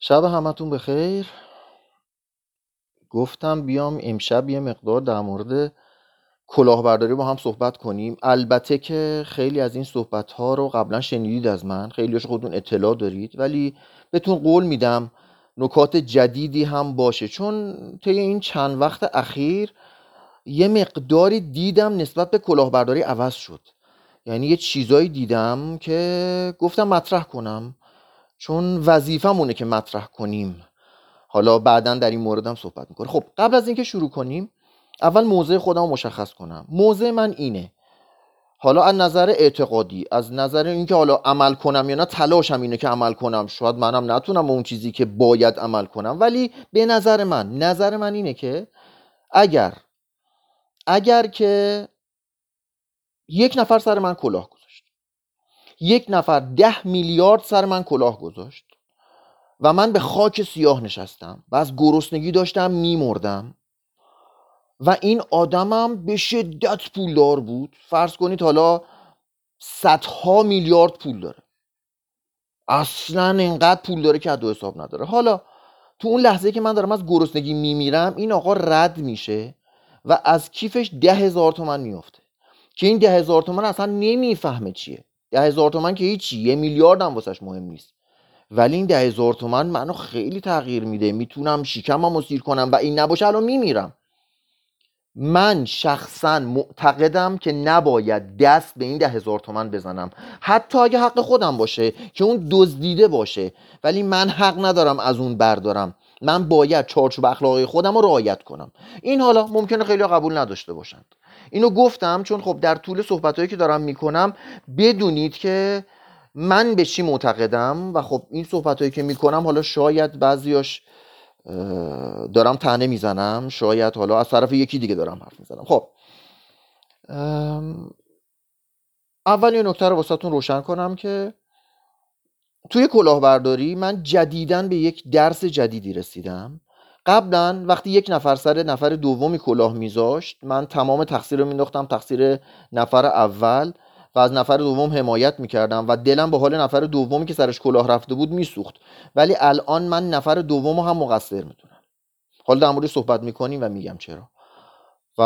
شب همتون بخیر. گفتم بیام امشب یه مقدار در مورد کلاهبرداری با هم صحبت کنیم. البته که خیلی از این صحبت ها رو قبلا شنیدید از من. خیلیش خودتون اطلاع دارید. ولی بهتون قول میدم نکات جدیدی هم باشه. چون طی این چند وقت اخیر یه مقداری دیدم نسبت به کلاهبرداری عوض شد. یعنی یه چیزایی دیدم که گفتم مطرح کنم. چون وظیفمونه که مطرح کنیم. حالا بعدا در این مورد هم صحبت می‌کنه خب قبل از اینکه شروع کنیم اول موضع خودم رو مشخص کنم. موضع من اینه. حالا از نظر اعتقادی از نظر اینکه حالا عمل کنم یا نه تلاشم اینه که عمل کنم. شاید منم نتونم اون چیزی که باید عمل کنم. ولی به نظر من نظر من اینه که اگر اگر که یک نفر سر من کلاه یک نفر ده میلیارد سر من کلاه گذاشت و من به خاک سیاه نشستم و از گرسنگی داشتم میمردم و این آدمم به شدت پولدار بود. فرض کنید حالا صدها میلیارد پول داره. اصلا اینقدر پول داره که دو حساب نداره. حالا تو اون لحظه که من دارم از گرسنگی میمیرم این آقا رد میشه و از کیفش ده هزار تومن میفته که این ده هزار تومن اصلا نمی‌فهمه چیه. ده هزار تومن که هیچی یه میلیارد هم واسش مهم نیست. ولی این ده هزار تومن منو خیلی تغییر میده. می‌تونم شیکمم سیر کنم و این نباشه الان میمیرم. من شخصا معتقدم که نباید دست به این ده هزار تومن بزنم. حتی اگه حق خودم باشه که اون دزدیده باشه. ولی من حق ندارم از اون بردارم. من باید چارچوب اخلاقی خودم رو رعایت کنم. این حالا ممکنه خیلی قبول نداشته باشند. اینو گفتم چون خب در طول صحبت که دارم می‌کنم بدونید که من به چی معتقدم و خب این صحبت هایی که می‌کنم حالا شاید بعضیاش دارم تنه می‌زنم شاید حالا از طرف یکی دیگه دارم حرف می‌زنم. خب. اول یه نکته رو واسهتون روشن کنم که توی کلاهبرداری من جدیدن به یک درس جدیدی رسیدم. قبلا وقتی یک نفر سر نفر دومی کلاه میذاشت من تمام تقصیر رو مینداختم تقصیر نفر اول و از نفر دوم حمایت می‌کردم و دلم به حال نفر دومی که سرش کلاه رفته بود میسوخت. ولی الان من نفر دوم هم مقصر می‌دونم. حالا در صحبت می‌کنیم و میگم چرا. و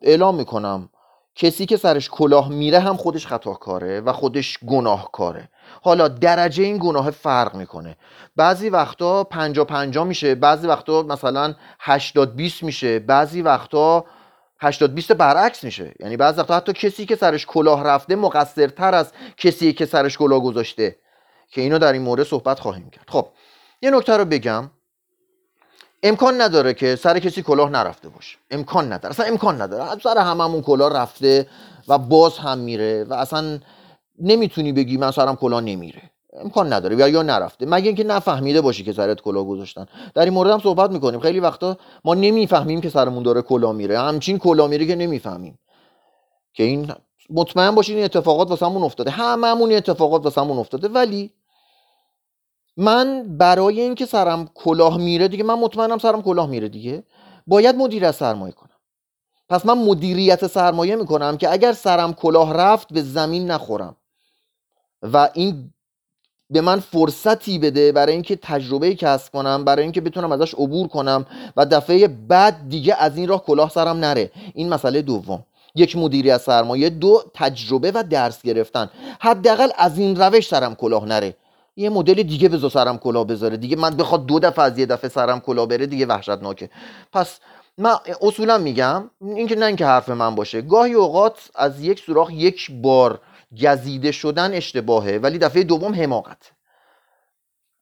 اعلام می‌کنم کسی که سرش کلاه میره هم خودش خطاکاره و خودش گناهکاره. حالا درجه این گناه فرق می‌کنه. بعضی وقتا پنجا پنجا میشه بعضی وقتا مثلا هشتاد بیست میشه بعضی وقتا 80 20 برعکس میشه. یعنی بعضی وقتا حتی کسی که سرش کلاه رفته مقصرتر از کسی که سرش کلاه گذاشته. که اینو در این مورد صحبت خواهیم کرد. خب یه نکته رو بگم. امکان نداره که سر کسی کلاه نرفته باشه. امکان نداره. اصلا امکان نداره. سر هممون کلاه رفته و باز هم میره و اصلا نمی‌تونی بگی من سرم کلاه نمیره. امکان نداره. یا یا نرفته. مگه اینکه نفهمیده باشی که سرت کلاه گذاشتن. در این مورد هم صحبت می‌کنیم. خیلی وقتا ما نمی‌فهمیم که سرمون داره کلاه میره. همچین کلاه میره که نمی‌فهمیم. که این مطمئن باشین این اتفاقات واسمون افتاده. هممون این اتفاقات واسمون افتاده. ولی من برای اینکه سرم کلاه میره دیگه من مطمئنم سرم کلاه میره دیگه باید مدیریت سرمایه کنم. پس من مدیریت سرمایه می‌کنم که اگر سرم کلاه رفت به زمین نخورم. و این به من فرصتی بده برای اینکه تجربه کسب کنم برای اینکه بتونم ازش عبور کنم و دفعه بعد دیگه از این راه کلاه سرم نره. این مسئله دوم. یک مدیریت سرمایه دو تجربه و درس گرفتن. حداقل از این روش سرم کلاه نره. یه مدل دیگه بذار سرم کلاه بذاره. دیگه من بخواد دو دفعه از یه دفعه سرم کلاه بره دیگه وحشتناکه. پس من اصولا میگم اینکه نه اینکه حرف من باشه گاهی اوقات از یک سوراخ یک بار گزیده شدن اشتباهه ولی دفعه دوم حماقت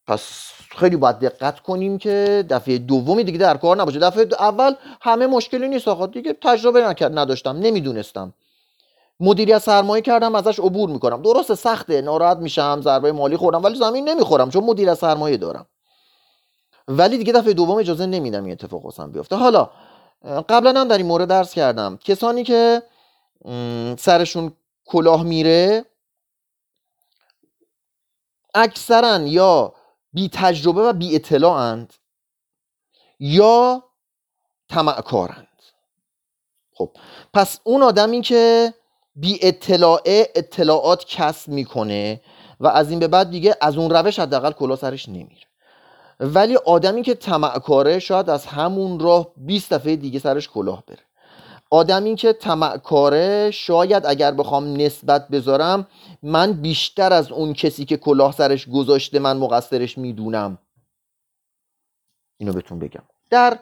پس خیلی باید دقت کنیم که دفعه دومی دیگه در کار نباشه. دفعه اول همه مشکلی نیست آقا. دیگه تجربه نداشتم. نمی‌دونستم. مدیریت سرمایه کردم ازش عبور می‌کنم. درسته سخته ناراحت میشم ضربه مالی خوردم ولی زمین نمی‌خورم چون مدیریت سرمایه دارم. ولی دیگه دفعه دوم اجازه نمیدم این اتفاق واسم بیفته. حالا قبلا هم در این مورد درس کردم. کسانی که سرشون کلاه میره اکثرا یا بی تجربه و بی اطلاعند یا طمعکارند خب پس اون آدمی که بی اطلاعه اطلاعات کسب می‌کنه و از این به بعد دیگه از اون روش حداقل کلا سرش نمیره. ولی آدمی که طمعکاره شاید از همون راه 20 دفعه دیگه سرش کلاه بره. آدمی که طمعکاره شاید اگر بخوام نسبت بذارم من بیشتر از اون کسی که کلاه سرش گذاشته من مقصرش می‌دونم. اینو بهتون بگم. در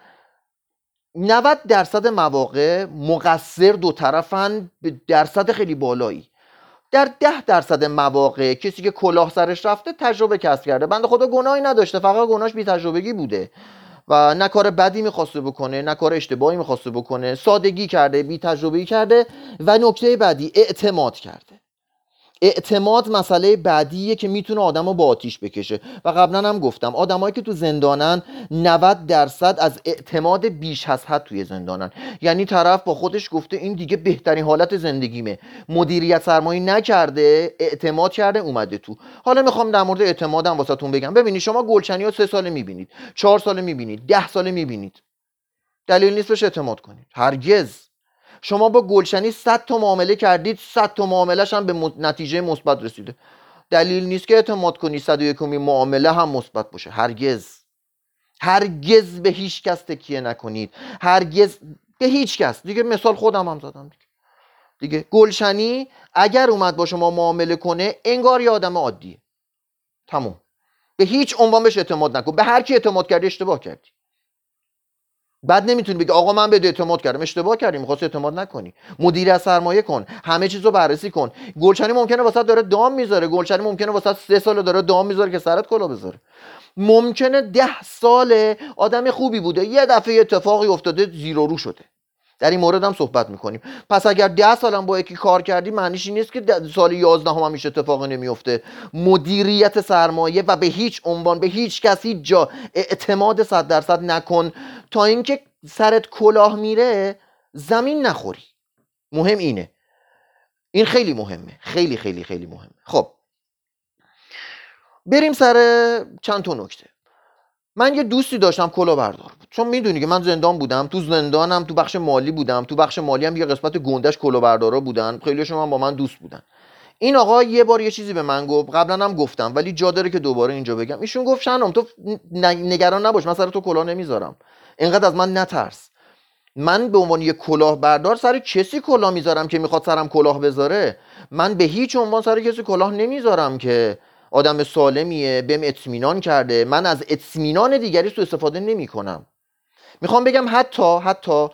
90 درصد مواقع مقصر دو طرفن به درصد خیلی بالایی. در ده درصد مواقع کسی که کلاه سرش رفته تجربه کسب کرده. بنده خدا گناهی نداشته فقط گناهش بی تجربگی بوده. و نه کار بدی می‌خواسته بکنه نه کار اشتباهی می‌خواسته بکنه. سادگی کرده بی تجربه کرده و نکته بعدی اعتماد کرده. اعتماد مسئله بعدیه که می‌تونه آدم رو با آتیش بکشه. و قبلا هم گفتم آدمایی که تو زندانن 90 درصد از اعتماد بیش از حد توی زندانن. یعنی طرف با خودش گفته این دیگه بهترین حالت زندگیمه. مدیریت سرمایه نکرده اعتماد کرده اومده تو. حالا می‌خوام در مورد اعتمادم واسهتون بگم. ببینید شما گلچنی ها سه ساله می‌بینید چهار ساله می‌بینید ده ساله می‌بینید. دلیل نیست بهش اعتماد کنید. هرگز. شما با گلشنی 100 تا معامله کردید 100 تا معاملهش هم به نتیجه مثبت رسیده. دلیل نیست که اعتماد کنی 101 معامله هم مثبت باشه. هرگز. هرگز به هیچ کس تکیه نکنید. هرگز. به هیچ کس. دیگه مثال خودم هم زدم دیگه. دیگه گلشنی اگر اومد با شما معامله کنه انگار یه آدم عادیه. تموم. به هیچ عنوان بهش اعتماد نکن. به هر کی اعتماد کردی اشتباه کردی. بعد نمی‌تونی بگی آقا من به اعتماد کردم. اشتباه کردی می‌خواست اعتماد نکنی. مدیر سرمایه کن. همه چیز رو بررسی کن. گلچنی ممکنه واسه داره دام می‌ذاره. گلچنی ممکنه واسه سه سال داره دام می‌ذاره که سرت کلا بذاره. ممکنه ده سال آدم خوبی بوده. یه دفعه اتفاقی افتاده زیرو رو شده. در این مورد هم صحبت می‌کنیم. پس اگر ده سالم با یکی کار کردی معنیش این نیست که سال یازده هم همیشه اتفاقی نمیفته مدیریت سرمایه و به هیچ عنوان به هیچ کسی جا اعتماد صد درصد نکن. تا اینکه سرت کلاه میره زمین نخوری. مهم اینه. این خیلی مهمه. خیلی خیلی خیلی مهمه. خب. بریم سر چند تا نکته. من یه دوستی داشتم کلا بردار بود. چون می‌دونی که من زندان بودم تو زندانم تو بخش مالی بودم تو بخش مالی هم یه قسمت گندش کلا بردارا بودن. خیلیشون هم با من دوست بودن. این آقا یه بار یه چیزی به من گفت قبلا هم گفتم ولی جا داره که دوباره اینجا بگم. ایشون گفت شنم تو نگران نباش من سر تو کلاه نمی‌ذارم. اینقدر از من نترس. من به عنوان یه کلاه بردار سر کسی کلاه می‌ذارم که می‌خواد سرم کلاه بذاره؟ من به هیچ عنوان سر کسی کلاه نمی‌ذارم که آدم سالمیه بهم اطمینان کرده. من از اطمینان دیگری تو استفاده نمی کنم می‌خوام بگم حتی حتی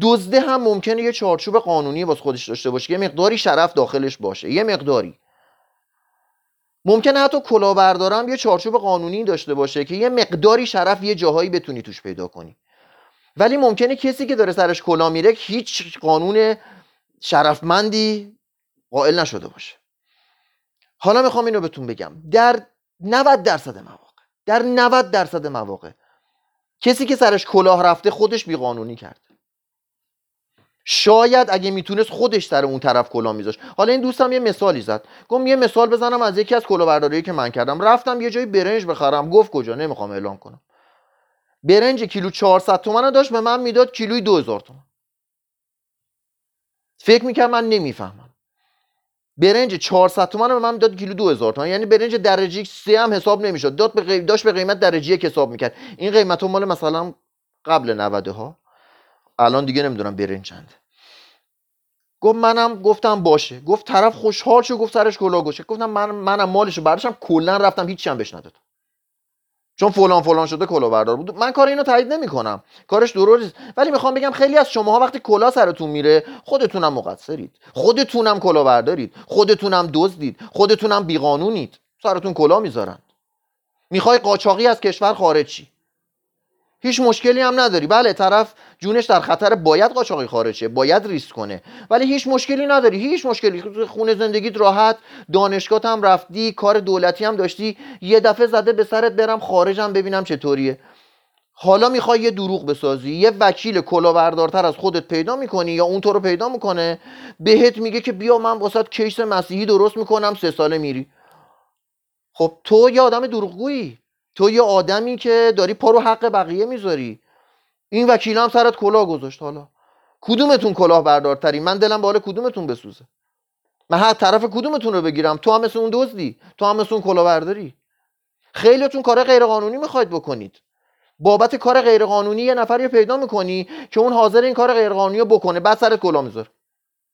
دزده هم ممکنه یه چارچوب قانونی واسه خودش داشته باشه. یه مقداری شرف داخلش باشه. یه مقداری. ممکنه حتی کلاهبردارم یه چارچوب قانونی داشته باشه که یه مقداری شرف یه جاهایی بتونی توش پیدا کنی. ولی ممکنه کسی که داره سرش کلا میره هیچ قانون شرفمندی قائل نشده باشه. حالا می‌خوام اینو بهتون بگم. در 90 درصد مواقع در 90 درصد مواقع کسی که سرش کلاه رفته خودش بیقانونی کرده شاید اگه می‌تونست خودش سر اون طرف کلاه میذاشت. حالا این دوستم یه مثالی زد. گفت یه مثال بزنم از یکی از کلاهبرداری که من کردم. رفتم یه جایی برنج بخرم. گفت کجا؟ نمی‌خوام اعلام کنم. برنج کیلو 400 تومن داشت به من می‌داد کیلوی 2000 تومن. فکر می‌کرد من نمی‌فهمم. برنج 400 تومن به من داد کیلو 2000 تومن. یعنی برنج درجه 3 هم حساب نمی‌شد. داد به داشت به قیمت درجه یک حساب می‌کرد. این قیمت مال مثلا قبل 90 ها الان دیگه نمی‌دونم برنج چنده. گفت منم گفتم باشه. گفت طرف خوشحال شد گفت سرش کلاه گوشه گفتم من منم مالشو برداشتم. کلا رفتم هیچ هم بهش ندادم. چون فلان فلان شده بردار بود. من کار اینو تایید نمی‌کنم. کارش درست ولی می‌خوام بگم خیلی از شماها وقتی کلا سرتون میره خودتونم مقصرید. خودتونم بردارید. خودتونم دزدید. خودتونم بیقانونید. سرتون کلا می‌ذارن. می‌خوای قاچاقی از کشور خارج هیچ مشکلی هم نداری. بله طرف جونش در خطر باید قاچاقی خارجه باید ریسک کنه. ولی هیچ مشکلی نداری. هیچ مشکلی. خونه زندگیت راحت دانشگاه هم رفتی کار دولتی هم داشتی. یه دفعه زده به سرت برم خارجم ببینم چطوریه. حالا می‌خوای یه دروغ بسازی یه وکیل کلاهبردارتر از خودت پیدا می‌کنی یا اون تو رو پیدا می‌کنه بهت میگه که بیا من واسط کیس مسیحی درست می‌کنم سه ساله میری. خب تو یه آدم دروغگویی. تو یه آدمی که داری پا رو حق بقیه می‌ذاری. این وکیل هم سرت کلاه گذاشت حالا. کدومتون کلاه بردارتری من دلم بالا کدومتون بسوزه. من هر طرف کدومتون رو بگیرم. تو هم مثل اون دزدی. تو هم مثل اون کلاه برداری خیلیتون کار غیرقانونی می‌خواید بکنید. بابت کار غیرقانونی یه نفری پیدا می‌کنی که اون حاضر این کار غیرقانونی رو بکنه بعد سرت کلا می‌ذاره.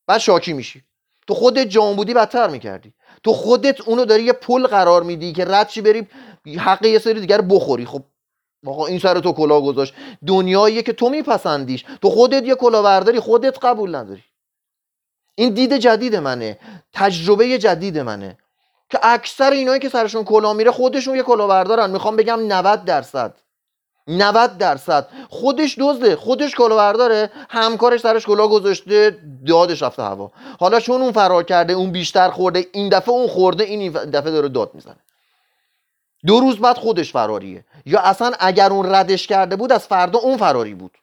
بعد شاکی میشی. تو خودت جان بودی بدتر می‌کردی. تو خودت اونو داری یه پل قرار میدی که رد چی بری حق یه سری دیگر بخوری. خب آقا این سر تو کلاه گذاشت. دنیاییه که تو میپسندیش. تو خودت یه کلاه برداری خودت قبول نداری. این دید جدید منه. تجربه جدید منه. که اکثر اینایی که سرشون کلاه میره خودشون یه کلاه بردارن می‌خوام بگم 90 درصد. 90 درصد. خودش دزده. خودش کلاهبرداره همکارش سرش کلاه گذاشته. دادش رفته هوا. حالا چون اون فرار کرده اون بیشتر خورده این دفعه اون خورده این دفعه داره داد می‌زنه. دو روز بعد خودش فراریه یا اصلا اگر اون ردش کرده بود از فردا اون فراری بود.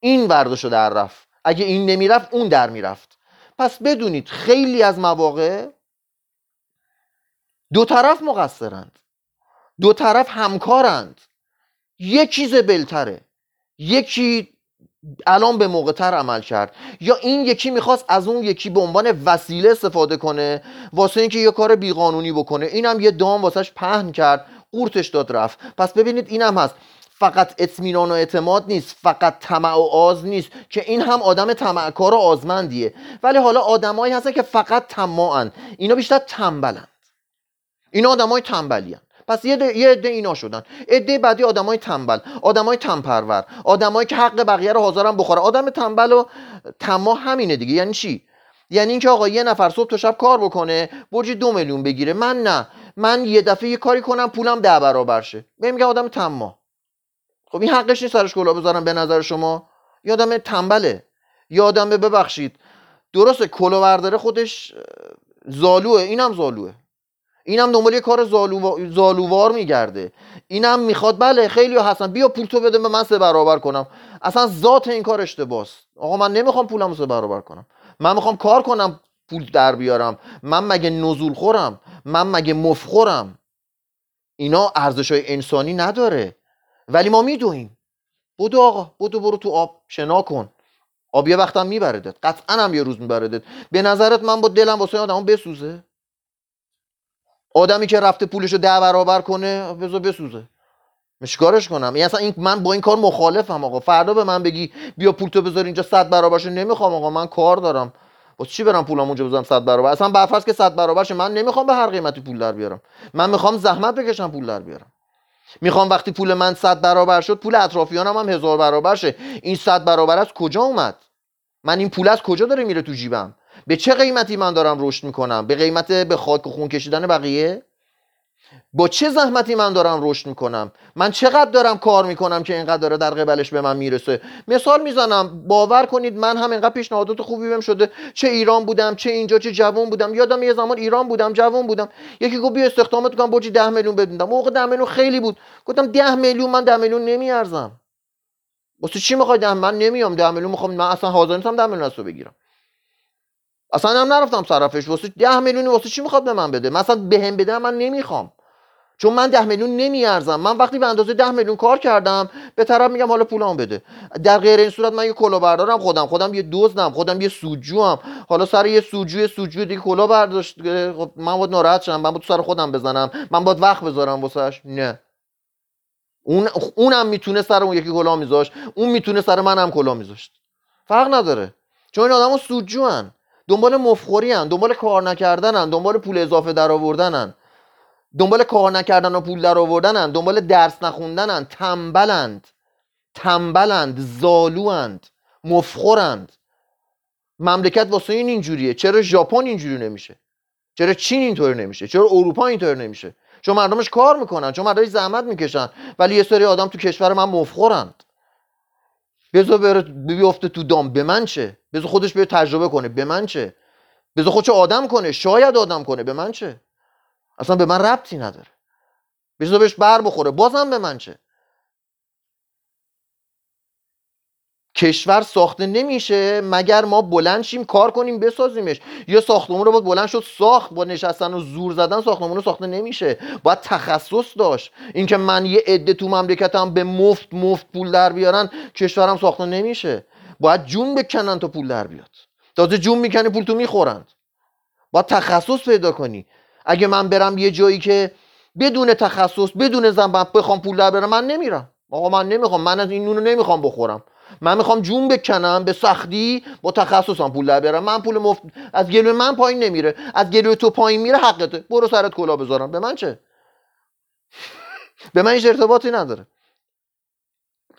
این وردشو در رفت. اگه این نمی‌رفت اون در می‌رفت. پس بدونید خیلی از مواقع دو طرف مقصرند. دو طرف همکارند. یکی زبلتره یکی الان به موقع تر عمل کرد. یا این یکی می‌خواست از اون یکی به عنوان وسیله استفاده کنه واسه اینکه یه کار بیقانونی بکنه. اینم یه دام واسهش پهن کرد قورتش داد رفت. پس ببینید اینم هست. فقط اطمینان و اعتماد نیست فقط طمع و آز نیست که این هم آدم طمعکار و آزمندیه. ولی حالا آدمایی هستن که فقط طماعن. اینا بیشتر تنبلن اینا آدمای تنبلی پس یه یه عده اینا شدن. عده بعدی آدمای تنبل. آدمای تنپرور. آدمایی که حق بقیه رو حاضرن بخوره آدم تنبل و تما همینه دیگه. یعنی چی؟ یعنی اینکه آقا یه نفر صبح تا شب کار بکنه برج دو میلیون بگیره. من نه. من یه دفعه یه کاری کنم پولم ده برابر شه. میگم آدم تما. خب این حقش نیست سرش کلا بذارم به نظر شما؟ یه آدم تنبله. یه آدم ببخشید. درسته کلاورداره خودش زالوه. اینم زالوه. اینم دنبال یه کار زالو... زالووار میگرده. اینم می‌خواد بله خیلی هستن. بیا پول تو بده به من سه برابر کنم. اصلا ذات این کار اشتباس آقا من نمی‌خوام پولم سه برابر کنم. من می‌خوام کار کنم پول در بیارم. من مگه نزول خورم؟ من مگه مفخورم اینا ارزش های انسانی نداره. ولی ما میدویم. بودو آقا بودو برو تو آب شنا کن. آب یه وقتم میبردت قطعا هم یه روز میبردت به نظرت من با دلم واسه آدمو بسوزه؟ آدمی که رفته پولشو ده برابر کنه بذار بسوزه. مشکارش کنم؟ این اصلا این من با این کار مخالفم آقا. فردا به من بگی بیا پول تو بذار اینجا صد برابرش نمی‌خوام آقا. من کار دارم. واسه چی برم پولم اونجا بذارم صد برابر؟ اصلا برفرض که صد برابرش من نمی‌خوام به هر قیمتی پول در بیارم. من می‌خوام زحمت بکشم پول در بیارم. می‌خوام وقتی پول من صد برابر شد پول اطرافیانم هم هزار برابر شه این صد برابر از کجا اومد؟ من این پول از کجا داره میره تو جیبم؟ به چه قیمتی من دارم رشد می‌کنم؟ به قیمت به خاک و خون کشیدن بقیه؟ با چه زحمتی من دارم رشد می‌کنم؟ من چقدر دارم کار می‌کنم که اینقدر داره در قبلش به من می‌رسه؟ مثال می‌زنم باور کنید من هم اینقدر پیشنهادات خوبی بهم شده. چه ایران بودم چه اینجا چه جوون بودم. یادم یه زمان ایران بودم جوون بودم. یکی گفت بیا استخدامت کنم برج 10 میلیون بدوندم موقع 10 میلیون خیلی بود. گفتم 10 میلیون من 10 میلیون نمیارزم. واسه چی می‌خوای من نمیام؟ 10 میلیون می‌خوام من اصلا حاضر نیستم 10 میلیون از تو بگیرم. اصلا هم نرفتم صرفش واسه ده میلیون واسه چی می‌خواد به من بده؟ مثلا بهم بده من نمی‌خوام. چون من ده میلیون نمیارزم. من وقتی به اندازه ده میلیون کار کردم به طرف میگم حالا پولام بده. در غیر این صورت من یه کلا بردارم خودم. خودم یه دزدم خودم یه سوجوام. حالا سر یه سوجو سوجو دیگه کلا برداشت. خب من باید ناراحت شم. من باید سر خودم بزنم. من باید وقت بذارم واسش نه. اون اونم می‌تونه سر اون یکی کلا میذاشت. اون می‌تونه سر منم کلا میذاشت. فرق نداره. چون این آدمو سوجوان. دنبال مفخوری هن. دنبال کار نکردنن دنبال پول اضافه در آوردنن دنبال کار نکردن و پول در آوردنن دنبال درس نخوندنن. تنبلند. تنبلند. زالوند. مفخورند. مملکت واسه این اینجوریه. چرا ژاپن اینجوری نمیشه؟ چرا چین اینطوری نمیشه؟ چرا اروپا اینطوری نمیشه؟ چون مردمش کار می‌کنن چون مردمش زحمت می‌کشن ولی یه سری آدم تو کشور من مفخورند. بذار بره بیفته تو دام. به من چه؟ بذار خودش بره تجربه کنه. به من چه؟ بذار خودش آدم کنه. شاید آدم کنه. به من چه؟ اصلا به من ربطی نداره. بذار بهش بر بخوره. بازم به من چه؟ کشور ساخته نمیشه مگر ما بلند شیم کار کنیم بسازیمش. یا ساختمون رو باید بلند شد ساخت با نشستن و زور زدن ساختمون رو ساخته نمیشه. باید تخصص داشت. اینکه من یه عده تو مملکتم به مفت مفت پول در بیارن کشورم ساخته نمیشه. باید جون بکنن تا پول در بیاد. تازه جون می‌کنی پول تو می‌خورند. باید تخصص پیدا کنی. اگه من برم یه جایی که بدون تخصص بدون زنبم بخوام پول در برم من نمیرم. آقا من نمی‌خوام. من از این نونو نمی‌خوام بخورم. من می‌خوام جون بکنم به سختی با تخصصم پول در بیارم. من پول مفت از گلوی من پایین نمیره. از گلوی تو پایین میره حقته برو سرت کلا بذارم. به من چه؟ به من هیچ ارتباطی نداره.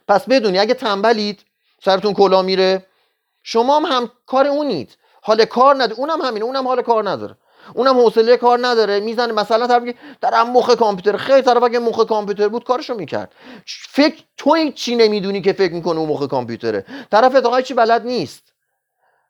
پس بدونی اگه تنبلید سرتون کلا میره شما هم, هم کار اونید. حال کار نداره اونم همینه. اونم حال کار نداره. اونم حوصله کار نداره. می‌زنه مثلا طرف در مخ کامپیوتر. خیلی طرف اگه مخ کامپیوتر بود کارشو می‌کرد. فکر تو چی نمی‌دونی که فکر می‌کنه اون مخ کامپیوتره؟ طرف اتاقای چی بلد نیست.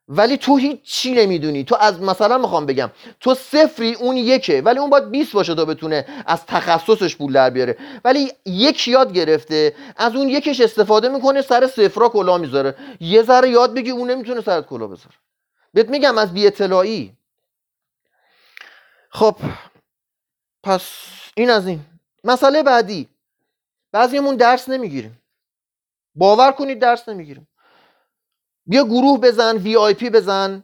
ولی تو هیچ چی نمی‌دونی. تو از مثلا می‌خوام بگم تو صفری اون یکه. ولی اون باید 20 باشه تا بتونه از تخصصش پول در بیاره. ولی یک یاد گرفته از اون یکش استفاده می‌کنه سر صفرا کلا می‌ذاره. یه ذره یاد بگی اون نمی‌تونه سرت کلا بذاره. بهت میگم از بی اطلاعی خب پس این از این. مسئله بعدی. بعضیمون درس نمی‌گیریم. باور کنید درس نمی‌گیریم. بیا گروه بزن وی آی پی بزن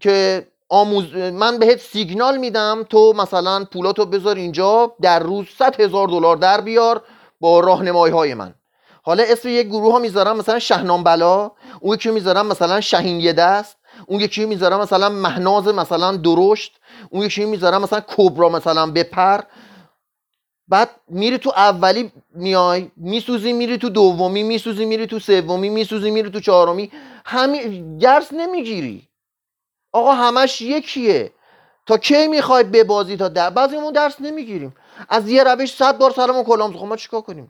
که آموز من بهت سیگنال میدم تو مثلا پولاتو بذار اینجا در روز 100 هزار دلار در بیار با راهنمایی های من. حالا اسم یک گروه ها می‌ذارم مثلا شهنام بلا اون یکی می‌ذارم مثلا شهین یه دست اون یکی می‌ذارم مثلا مهناز مثلا درشت. اون یکی می‌ذارم مثلا کبرا مثلا بپر بعد میری تو اولی میای میسوزی میری تو دومی میسوزی میری تو سومی میسوزی میری تو چهارمی. همین درس نمی‌گیری. آقا همش یکیه. تا کی می‌خوای ببازی تا در بعضیمون درس نمی‌گیریم. از یه روش صد بار سرمون کلام خب ما چیکار کنیم؟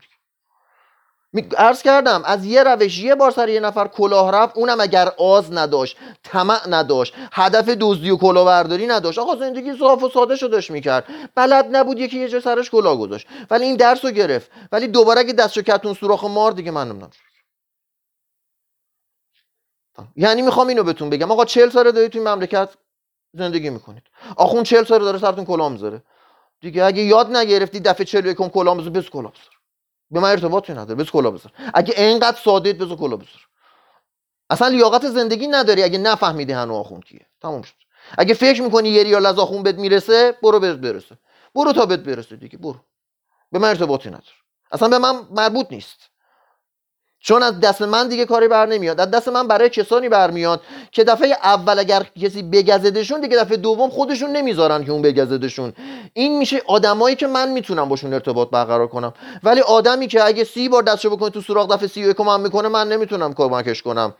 عرض کردم از یه روش یه بار سر یه نفر کلاه رفت اونم اگر آز نداشت طمع نداشت هدف دزدی و کلاهبرداری نداشت. آقا زندگی صاف و ساده شدش می‌کرد. بلد نبود یکی یه جا سرش کلاه گذاشت. ولی این درس رو گرفت. ولی دوباره اگه دستشو کتون سوراخ مار دیگه من نمی‌دونم. یعنی می‌خوام اینو بهتون بگم. آقا چهل ساله دارید توی مملکت زندگی می‌کنید. آخون چهل ساله داره سرتون کلاه می‌ذاره. دیگه اگه یاد نگرفتی دفعه 41 کلاه بس کلاه به من ارتباطی نداره. بس کلا بذار. اگه اینقدر ساده بذار کلا بذار. اصلا لیاقت زندگی نداری اگه نفهمیدی هنو آخون کیه. تموم شد. اگه فکر می‌کنی یه ریال از آخون بهت می‌رسه برو بهت برسه. برو تا بهت برسه دیگه برو. به من ارتباطی نداره. اصلا به من مربوط نیست. چون از دست من دیگه کاری بر نمیاد. از دست من برای کسانی برمیاد که دفعه اول اگر کسی بگزدشون دیگه دفعه دوم خودشون نمی‌ذارن که اون بگزدشون. این میشه آدمایی که من می‌تونم باشون ارتباط برقرار کنم. ولی آدمی که اگه سی بار دستشو بکنه تو سوراخ دفعه سی و من می‌کنه من نمی‌تونم کمکش کنم.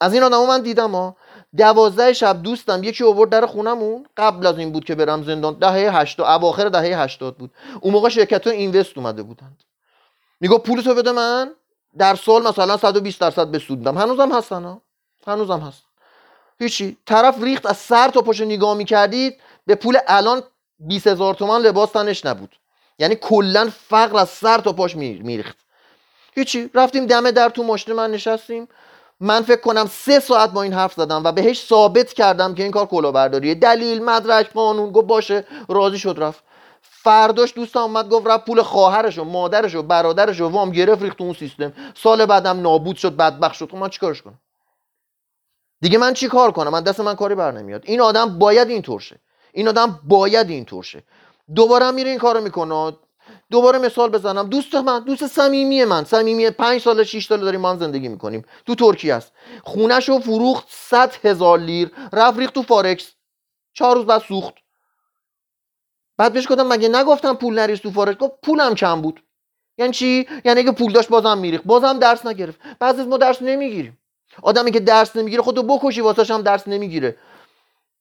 از این آدمو من دیدم ها دوازده شب دوستم یکی اوورد در خونمون. قبل از این بود که برم زندان. دهه 80 اواخر دهه 80 بود. اون موقع شرکت اینوست اومده بودند. میگه پولتو بده من. در سال مثلا 120 درصد بسودم هنوزم هستن ها. هنوزم هست هیچی. طرف ریخت از سر تا پاش نگاه می‌کردید به پول الان 20 هزار تومن لباس تنش نبود. یعنی کلا فقر از سر تا پاش میریخت. هیچی. رفتیم دم در تو ماشین من نشستیم. من فکر کنم سه ساعت با این حرف زدم و بهش ثابت کردم که این کار کلاهبرداریه. دلیل مدرک قانون گفت باشه. راضی شد رفت. فرداش دوستم اومد گفت رفت پول خواهرش و مادرش و برادرش و وام گرفت ریخت اون سیستم. سال بعدم نابود شد بدبخت شد. خب من چیکارش کنم؟ دیگه من چی کار کنم؟ من دست من کاری بر نمیاد. این آدم باید اینطور شه. این آدم باید اینطور شه. دوباره میره این کارو می‌کنه. دوباره مثال بزنم. دوست من دوست صمیمی من. صمیمی پنج سال 6 سال داریم ما هم زندگی می‌کنیم. تو ترکیه است خونش رو فروخت 100 هزار لیر. رفت ریخت تو فارکس چهار روز بعد سوخت. بعد بهش گفتم مگه نگفتم پول نریز تو فارکس گفت پولم کم بود؟ یعنی چی؟ یعنی اگه پول داشت بازم میریخت. بازم درس نگرفت. بعضی ما درس نمی‌گیریم. آدمی که درس نمی‌گیره خودتو بکشی واسش هم درس نمی‌گیره.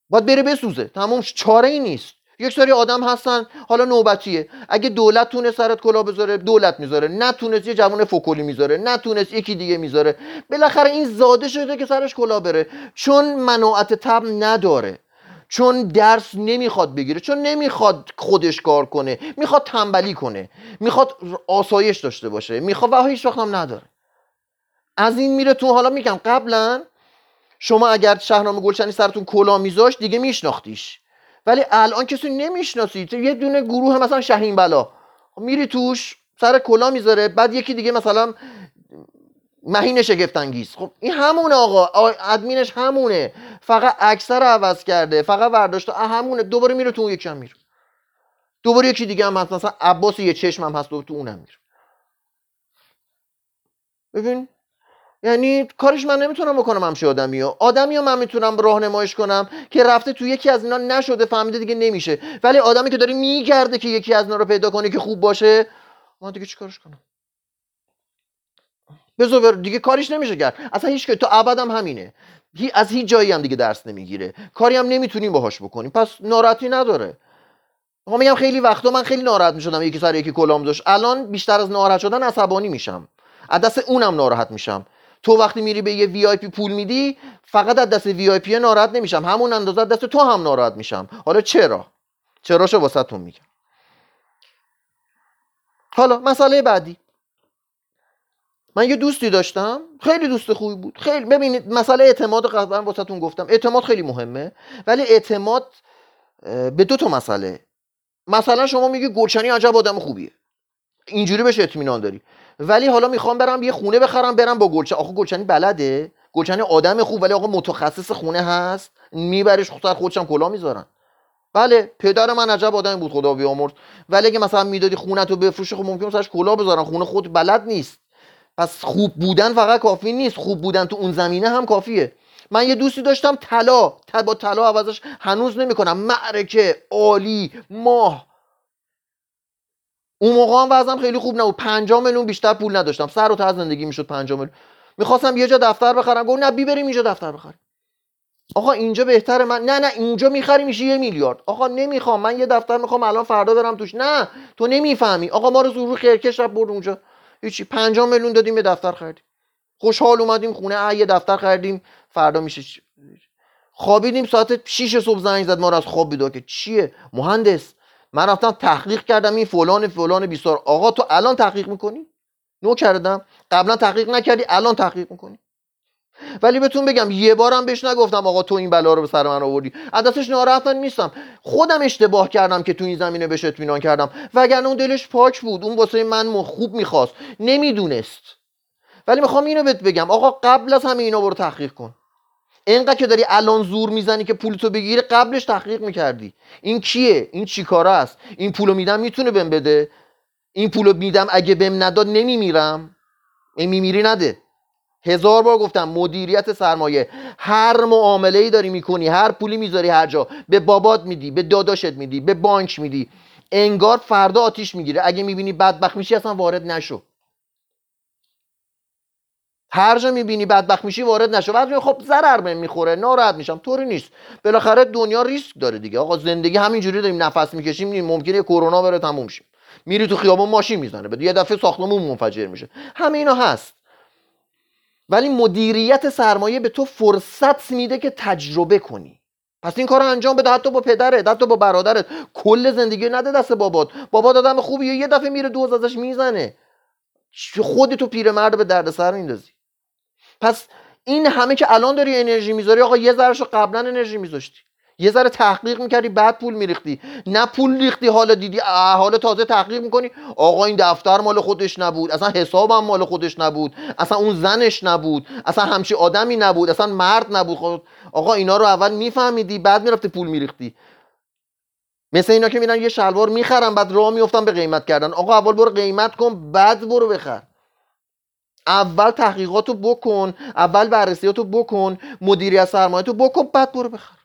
باید بره بسوزه. تموم چاره ای نیست. یک سری آدم هستن حالا نوبتیه. اگه دولت تونه سرت کلا بذاره دولت می‌ذاره. نتونست یه جوان فکلی می‌ذاره. نتونست یکی دیگه می‌ذاره. بالاخره این زاده شده که سرش کلا بره. چون مناعت تب نداره. چون درس نمی‌خواد بگیره چون نمی‌خواد خودش کار کنه می‌خواد تنبلی کنه می‌خواد آسایش داشته باشه می‌خواد و هیچ وقت هم نداره. از این میره تو حالا میگم قبلا شما اگر شهرنامه گلشنی سرتون کلا میذاشت دیگه میشناختیش. ولی الان کسی نمی‌شناسید یه دونه گروه مثلا شهین بلا خب میری توش سر کلا می‌ذاره بعد یکی دیگه مثلا مهین شگفت انگیز خب این همونه آقا. ادمینش همونه. فقط اکثر عوض کرده. فقط برداشته همونه. دوباره میره تو اون یکم میره. دوباره یکی دیگه هم هست. مثلا عباس یه چشم هم هست تو اونم میره. ببین؟ یعنی کارش من نمی‌تونم بکنم همشه آدمی ها آدمی ها من می‌تونم راهنمایش کنم که رفته تو یکی از اینا نشده فهمیده دیگه نمیشه. ولی آدمی که داره میگرده که یکی از اینا رو پیدا کنه که خوب باشه من دیگه چیکارش کنم؟ بذار دیگه کاریش نمیشه کرد. اصلا هیچ که تو ابدم همینه. از هیچ جایی هم دیگه درس نمی‌گیره. کاری هم نمی‌تونیم باهاش بکنیم پس ناراحتی نداره. ما میگم خیلی وقتا من خیلی ناراحت می‌شدم. یکی سر یکی کلام داشت. الان بیشتر از ناراحت شدن عصبانی میشم. از دست اونم ناراحت میشم. تو وقتی میری به یه VIP پول میدی فقط از دست VIP ناراحت نمیشم. همون اندازه دست تو هم ناراحت میشم. حالا چرا؟ چراشو واسهتون میگم. حالا مسئله بعدی. من یه دوستی داشتم خیلی دوست خوبی بود. خیلی ببینید مسئله اعتماد قبلا واسهتون گفتم. اعتماد خیلی مهمه ولی اعتماد به دو تا مسئله. مثلا شما میگی گلچنی عجب آدم خوبیه. اینجوری بهش اطمینان داری. ولی حالا می‌خوام برم یه خونه بخرم برم با گلچنی آخه گلچنی بلده. گلچنی آدم خوب ولی آقا متخصص خونه هست. میبرش خودش خودشم کلا می‌ذارن. بله پدر من عجب آدمی بود خدا بیامرز. ولی اگه مثلا می‌دادی خونه تو بفروشه خب ممکن سرش کلا بذارن. خونه خود بلد نیست. پس خوب بودن فقط کافی نیست. خوب بودن تو اون زمینه هم کافیه. من یه دوستی داشتم طلا. با طلا عوضش هنوز نمی‌کنم. معرکه عالی ماه. اون موقع هم وضعم خیلی خوب نبود. 5 میلیون بیشتر پول نداشتم. سر و ته زندگی می‌شد 5 میلیون. می‌خواستم یه جا دفتر بخرم. گفت نه بی بریم اینجا دفتر بخریم. آقا اینجا بهتره من نه نه اینجا می‌خری میشه یه میلیارد. آقا نمی‌خوام. من یه دفتر می‌خوام الان فردا برم توش. نه تو نمی‌فهمی. آقا ما رو زورو خیرکش رفت برد اونجا. هیچی. 5 میلیون دادیم به دفتر خریدیم. خوشحال اومدیم خونه یه دفتر خریدیم. فردا میشه خوابیدیم ساعت 6 صبح زنگ زد ما رو از خواب بیدار که چیه؟ مهندس من رفتم تحقیق کردم این فلان فلان بیسار. آقا تو الان تحقیق می‌کنی؟ نو کردم. قبلا تحقیق نکردی الان تحقیق می‌کنی؟ ولی بهتون بگم یه بارم بهش نگفتم آقا تو این بلا رو به سر من آوردی. از دستش ناراحت نیستم. خودم اشتباه کردم که تو این زمینه بهش اطمینان کردم. وگرنه اون دلش پاک بود. اون واسه من خوب می‌خواست. نمی‌دونست. ولی می‌خوام اینو بهت بگم. آقا قبل از همه اینا برو تحقیق کن. اینقدر که داری الان زور می‌زنی که پولتو بگیره قبلش تحقیق می‌کردی. این کیه؟ این چیکاره است؟ این پولو میدم می‌تونه بهم بده؟ این پولو میدم اگه بهم نداد نمیمیرم. این میمیری نده. هزار بار گفتم مدیریت سرمایه. هر معامله ای داری می‌کنی هر پولی می‌ذاری هر جا. به بابات میدی به داداشت میدی به بانک میدی. انگار فردا آتیش می‌گیره. اگه می‌بینی بدبخت میشی اصلا وارد نشو. هر جا می‌بینی بدبخت میشی وارد نشو. بعد خب ضرر می‌خوره ناراحت میشم طوری نیست. بالاخره دنیا ریسک داره دیگه. آقا زندگی همینجوری داریم نفس می‌کشیم ممکنه کرونا بره تموم شیم میری تو خیابون ماشین می‌زنه. بعد یه دفعه ساختمون منفجر میشه. همه اینا هست. ولی مدیریت سرمایه به تو فرصت میده که تجربه کنی. پس این کار انجام بده حتی با پدرت حتی با برادرت. کل زندگی نده دست بابات. بابا آدم خوبیه یه دفعه میره دوز ازش می‌زنه. خودی تو پیرمرد به دردسر میندازی. پس این همه که الان داری انرژی می‌ذاری آقا یه ذرهشو قبلا انرژی میذاشتی. یه ذره تحقیق می‌کردی بعد پول میریختی. نه پول ریختی حالا دیدی حالا تازه تحقیق می‌کنی. آقا این دفتر مال خودش نبود. اصلا حسابم مال خودش نبود. اصلا اون زنش نبود. اصلا همچی آدمی نبود. اصلا مرد نبود. خود خب آقا اینا رو اول میفهمیدی بعد می‌رفتی پول میریختی. مثل اینا که میرن یه شلوار می‌خرن بعد راه میفتن به قیمت کردن. آقا اول برو قیمت کن بعد برو بخر. اول تحقیقاتو بکن اول بررسیاتو بکن مدیریت سرمایه تو بکن بعد برو بخر.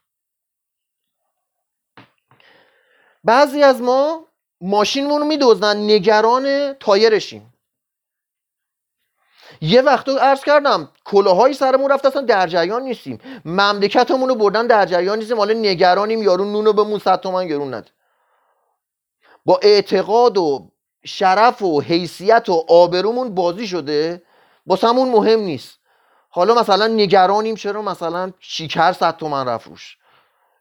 بعضی از ما ماشینمون رو میدوزن نگران تایرشیم. یه وقت عرض کردم کلاهای سرمون رفت اصلا در جریان نیستیم. مملکتمون رو بردن در جریان نیستیم. حالا نگرانیم یارو نونو بمون صد تومن گرون نده. با اعتقاد و شرف و حیثیت و آبرومون بازی شده همون مهم نیست. حالا مثلا نگرانیم چرا؟ مثلا شیکر صد تومن رفت روش.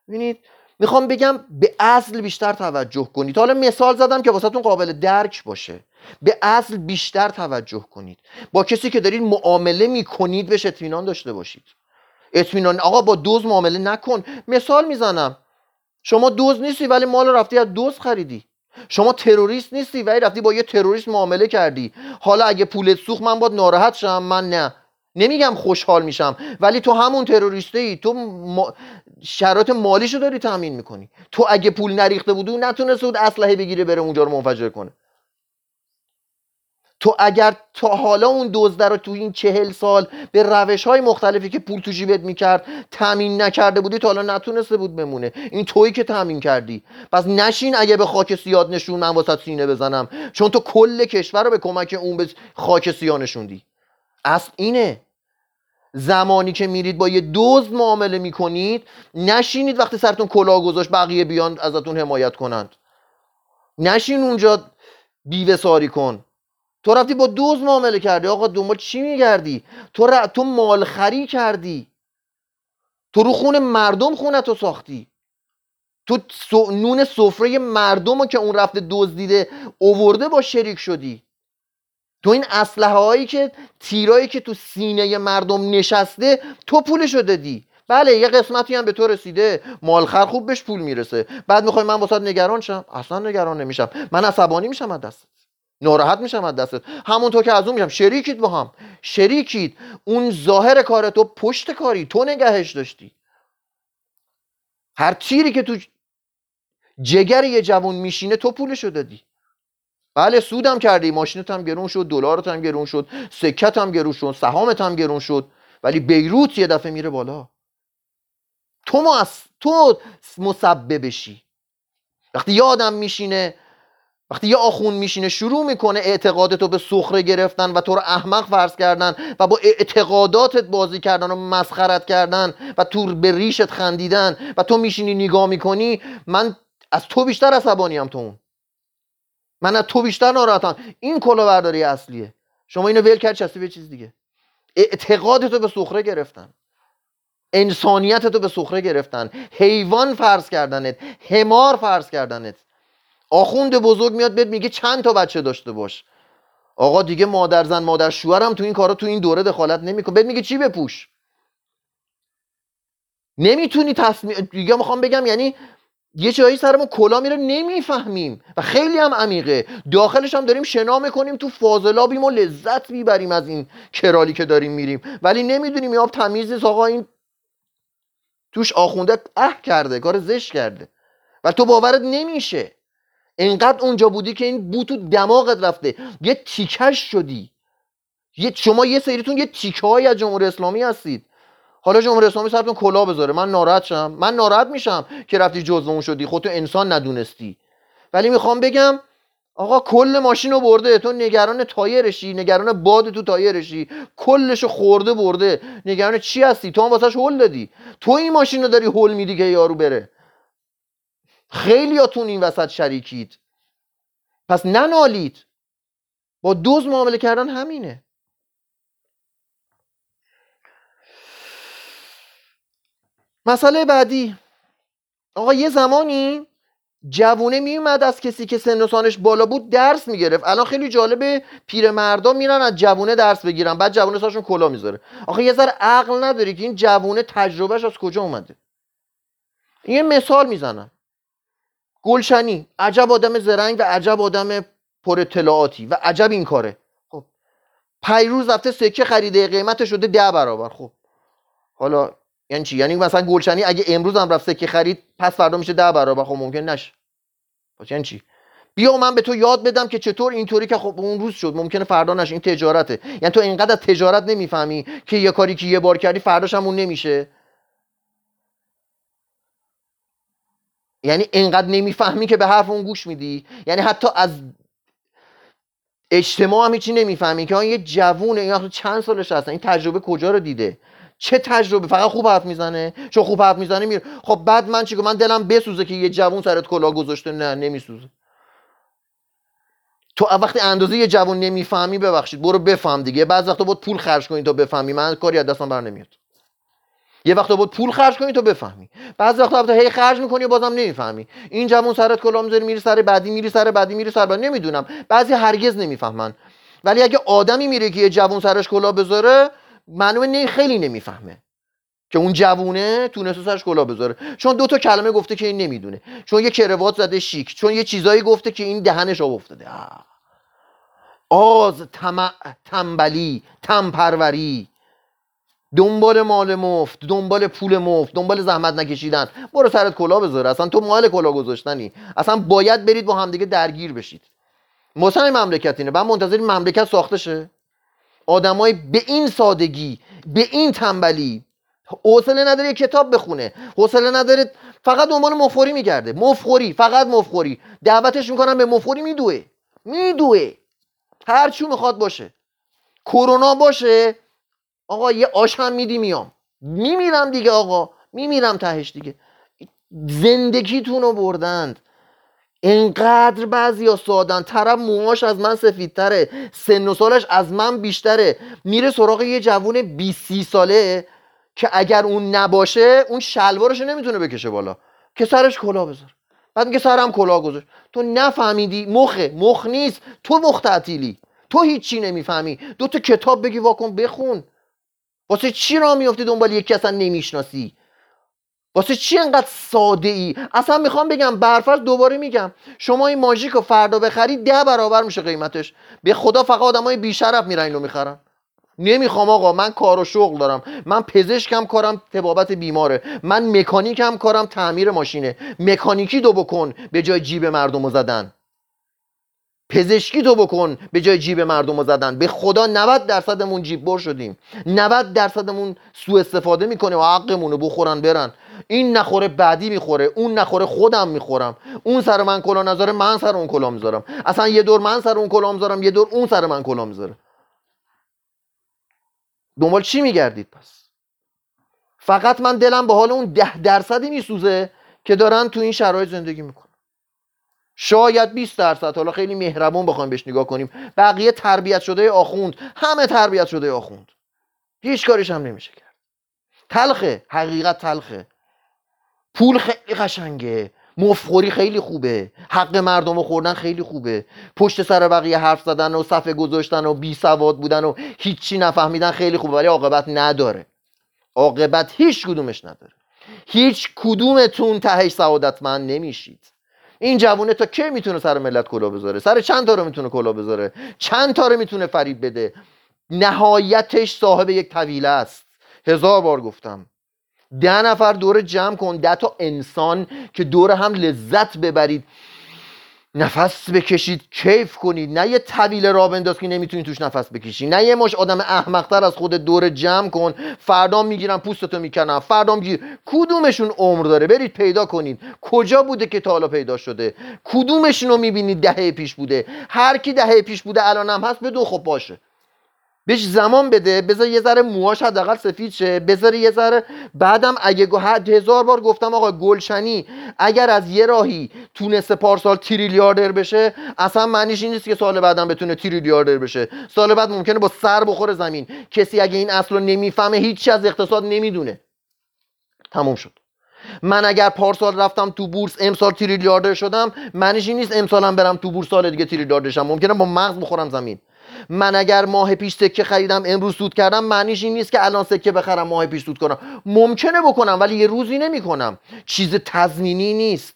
ببینید می‌خوام بگم به اصل بیشتر توجه کنید. حالا مثال زدم که واسهتون قابل درک باشه. به اصل بیشتر توجه کنید. با کسی که دارید معامله می‌کنید بهش اطمینان داشته باشید. اطمینان آقا با دوز معامله نکن. مثال می‌زنم. شما دوز نیستی ولی مال رفتی از دوز خریدی. شما تروریست نیستی ولی رفتی با یه تروریست معامله کردی. حالا اگه پولت سوخت من باید ناراحت شم من نه. نمیگم خوشحال میشم ولی تو همون تروریسته ای تو ما... شرایط مالیشو داری تامین می‌کنی. تو اگه پول نریخته بودی نتونسته بود اسلحه بگیره بره اونجا رو منفجر کنه. تو اگر تا حالا اون دزده رو تو این چهل سال به روش های مختلفی که پول تو جیبت می‌کرد تامین نکرده بودی تا حالا نتونسته بود بمونه. این تویی که تامین کردی. پس نشین اگه به خاک سیاد نشون من واسه سینه بزنم. چون تو کل کشور رو به کمک اون به خاک سیاه نشوندی. اصل اینه. زمانی که میرید با یه دزد معامله می‌کنید نشینید وقتی سرتون کلاه گذاشت بقیه بیان ازتون حمایت کنند. نشین اونجا بیوه ساری کن. تو رفتی با دوز معامله کردی. آقا دنبال چی میگردی؟ تو ر... تو مالخری کردی. تو رو خون مردم خونه تو ساختی. تو نون سفره مردم رو که اون رفته دزدیده اوورده با شریک شدی. تو این اسلحه هایی که تیرایی که تو سینه مردم نشسته تو پولشو دادی بله یه قسمتی هم به تو رسیده. مالخر خوب بهش پول می‌رسه. بعد می‌خوای من واسات نگران شم؟ اصلا نگران نمیشم. من عصبانی میشم از دست ناراحت میشم از دستت. همونطور که از اون میشم شریکید با هم. شریکید. اون ظاهر کار تو پشت کاری. تو نگهش داشتی. هر تیری که تو جگر یه جوون میشینه تو پولشو دادی بله سودم کردی ماشینت هم گرون شد دلارت هم گرون شد سکت هم گرون شد سهامت هم گرون شد ولی بیروت یه دفعه میره بالا. تو مؤس... تو مسببشی وقتی یادم میشینه وقتی یه آخون میشینه شروع می‌کنه اعتقادتو به سخره گرفتن و تو رو احمق فرض کردن و با اعتقاداتت بازی کردن و مسخرت کردن و تو به ریشت خندیدن و تو میشینی نگاه می‌کنی من از تو بیشتر عصبانیم تو اون. من از تو بیشتر ناراحتم. این کلاهبرداری اصلیه. شما اینو ول کرد چستی به چیز دیگه. اعتقادتو به سخره گرفتن. انسانیتتو به سخره گرفتن. حیوان فرض کردنت. همار فرض کردنت. آخوند بزرگ میاد بهت میگه چند تا بچه داشته باش. آقا دیگه مادر زن مادر شوهرم تو این کارا تو این دوره دخالت نمی‌کنه. بهت میگه چی بپوش؟ نمی‌تونی تصمیم دیگه می‌خوام بگم یعنی یه جایی سرمون کلا میره نمی‌فهمیم. و خیلی هم عمیقه. داخلش هم داریم شنا می‌کنیم تو فاضلابیم و لذت می‌بریم از این کرالی که داریم میریم. ولی نمی‌دونیم آب تمیز نیست. آقا این توش آخونده اه کرده کار زش کرده. و تو باورت نمیشه. انقدر اونجا بودی که این بو تو دماغت رفته. یه تیکش شدی. شما یه سریتون یه تیکه های از جمهوری اسلامی هستید. حالا جمهوری اسلامی سرتون کلا بذاره. من ناراحت شم. من ناراحت میشم که رفتی جزو اون شدی. خودتو انسان ندونستی. ولی می‌خوام بگم آقا کل ماشین رو برده. تو نگران تایرشی. نگران باد تو تایرشی. کلش خورده برده. نگران چی هستی؟ تو هم واسش هول دادی. تو این ماشین رو داری هول میدی که یارو بره. خیلیاتون این وسط شریکید. پس ننالید. با دوز معامله کردن همینه. مسئله بعدی. آقا یه زمانی جوونه میومد از کسی که سن و سانش بالا بود درس می‌گرفت. الان خیلی جالبه پیرمردا میرن از جوونه درس بگیرن بعد جوونه ساشون کلا می‌ذاره. آخه یه ذره عقل نداری که این جوونه تجربهش از کجا اومده؟ یه مثال می‌زنم. گلشنی عجب آدم زرنگ و عجب آدم پر اطلاعاتی و عجب این کاره. خب پیروز رفته سکه خریده قیمت شده ده برابر. خب حالا یعنی چی؟ یعنی مثلا گلشنی اگه امروز هم رفت سکه خرید پس فردا میشه ده برابر. خب ممکن نشه. پس یعنی چی؟ بیا من به تو یاد بدم که چطور اینطوری که خب اون روز شد. ممکنه فردا نشه. این تجارته. یعنی تو اینقدر از تجارت نمی‌فهمی که یه کاری که یه بار کردی فرداش هم اون نمیشه. یعنی اینقدر نمی‌فهمی که به حرف اون گوش میدی. یعنی حتی از اجتماع هم هیچی نمی‌فهمی که آن یه جوونه. این چند سالش هستن؟ این تجربه کجا رو دیده؟ چه تجربه؟ فقط خوب حرف می‌زنه؟ چون خوب حرف می‌زنه میره. خب بعد من چیکار من دلم بسوزه که یه جوون سرت کلاه گذاشته. نه نمیسوزه. تو وقتی اندازه یه جوون نمی‌فهمی ببخشید برو بفهم دیگه. بعض وقتا بود پول خرج کنی تا بفهمی. من کاری از دستم بر نمیاد. یه وقت بود پول خرج کنی تو بفهمی. بعضی وقتا البته هی خرج می‌کنی و بازم نمی‌فهمی. این جوون سرت کلاه می‌ذاری میری سر بعدی میری سر بعدی میری سر بعدی. نمی‌دونم. بعضی هرگز نمی‌فهمن. ولی اگه آدمی میره که یه جوون سرش کلاه بذاره معلومه خیلی نمی‌فهمه که اون جوونه تونسته سرش کلاه بذاره. چون دو تا کلمه گفته که این نمی‌دونه. چون یه کروات زده شیک. چون یه چیزایی گفته که این دهنش آب افتاده. آز تم... تنبلی تنپروری. دنبال مال مفت دنبال پول مفت دنبال زحمت نکشیدن. برو سرت کلا بذار اصلا تو مال کلا گذاشتنی. اصلا باید برید با همدیگه درگیر بشید. مثلا مملکت اینه. بعد منتظر مملکت ساخته شه آدمای به این سادگی به این تنبلی. حوصله نداره کتاب بخونه. حوصله نداره فقط دنبال مفخوری میگرده. مفخوری فقط مفخوری. دعوتش می‌کنن به مفخوری میدوه. میدوه. هر چی می‌خواد باشه. کرونا باشه آقا یه آش هم میدی میام. میمیرم دیگه آقا. میمیرم تهش دیگه. زندگیتون رو بردند. انقدر بعضی ها سادن طرف موهاش از من سفیدتره سن و سالش از من بیشتره. میره سراغ یه جوون 20 ساله که اگر اون نباشه اون شلوارش نمی‌تونه بکشه بالا. که سرش کلا بذار. بعد میگه سرم کلا گذاشت. تو نفهمیدی؟ مخه مخ نیست. تو مخ تعطیلی. تو هیچی نمی‌فهمی. دو تا کتاب بگی واکن بخون. واسه چی را میفتی دنبال یکی اصلا نمی‌شناسی؟ واسه چی انقدر ساده ای اصلا می‌خوام بگم برفرض دوباره میگم شما این ماژیک رو فردا بخری ده برابر میشه قیمتش. به خدا فقط آدمای بیشرف میرن اینو می‌خرن. نمی‌خوام آقا من کار و شغل دارم. من پزشکم کارم تبابت بیماره. من مکانیکم کارم تعمیر ماشینه. مکانیکی دو بکن به جای جیب مردم زدن. پزشکی تو بکن به جای جیب مردم رو زدن. به خدا 90 درصدمون جیب بر شدیم. 90 درصدمون سوء استفاده می‌کنه و حقمون رو بخورن برن. این نخوره بعدی می‌خوره اون نخوره خودم می‌خورم. اون سر من کلا نذاره من سر اون کلا می‌ذارم. اصلا یه دور من سر اون کلا می‌ذارم یه دور اون سر من کلا می‌ذاره. دنبال چی میگردید پس؟ فقط من دلم به حال اون ده درصدی میسوزه که دارن تو این شرایط زندگی می‌کنن. شاید 20 درصد حالا خیلی مهربون بخوایم بهش نگاه کنیم. بقیه تربیت شده آخوند همه تربیت شده آخوند. هیچ کارش هم نمیشه کرد. تلخه حقیقت تلخه. پول خیلی قشنگه. مفخوری خیلی خوبه. حق مردم رو خوردن خیلی خوبه. پشت سر بقیه حرف زدن و صفحه گذاشتن و بی سواد بودن و هیچی نفهمیدن خیلی خوبه ولی عاقبت نداره. عاقبت هیچ کدومش نداره. هیچ کدومتون تهش سعادتمند نمیشید. این جوونه تا کی می‌تونه سر ملت کلا بذاره؟ سر چند تا رو می‌تونه کلا بذاره؟ چند تا رو می‌تونه فریب بده؟ نهایتش صاحب یک طویله است. هزار بار گفتم. ده نفر دور جمع کن. ده تا انسان که دور هم لذت ببرید. نفس بکشید کیف کنید. نه یه طویل را بنداز که نمی‌تونی توش نفس بکشی. نه یه مش آدم احمقتر از خود دور جمع کن. فردا می‌گیرن پوستتو می‌کنن. فردا میگیر کدومشون عمر داره؟ برید پیدا کنید. کجا بوده که تا حالا پیدا شده؟ کدومشون رو می‌بینید دهه پیش بوده؟ هر کی دهه پیش بوده الان هم هست. بدون خب باشه. بهش زمان بده بذار یه ذره موهاش حداقل سفید شه بذار یه ذره. بعدم اگه هزار بار گفتم آقا گلشنی اگر از یه راهی تونسته پارسال تریلیاردر بشه اصلا معنیش این نیست که سال بعدم بتونه تریلیاردر بشه. سال بعد ممکنه با سر بخوره زمین. کسی اگه این اصل رو نمی‌فهمه هیچی از اقتصاد نمی‌دونه. تموم شد. من اگر پارسال رفتم تو بورس امسال تریلیاردر شدم معنیش این نیست امسالم برم تو بورس سال دیگه تریلیاردر شم. ممکنه با مغز بخورم زمین. من اگر ماه پیش سکه خریدم امروز سود کردم معنیش این نیست که الان سکه بخرم ماه پیش سود کنم. ممکنه بکنم ولی یه روزی نمی‌کنم. چیز تضمینی نیست.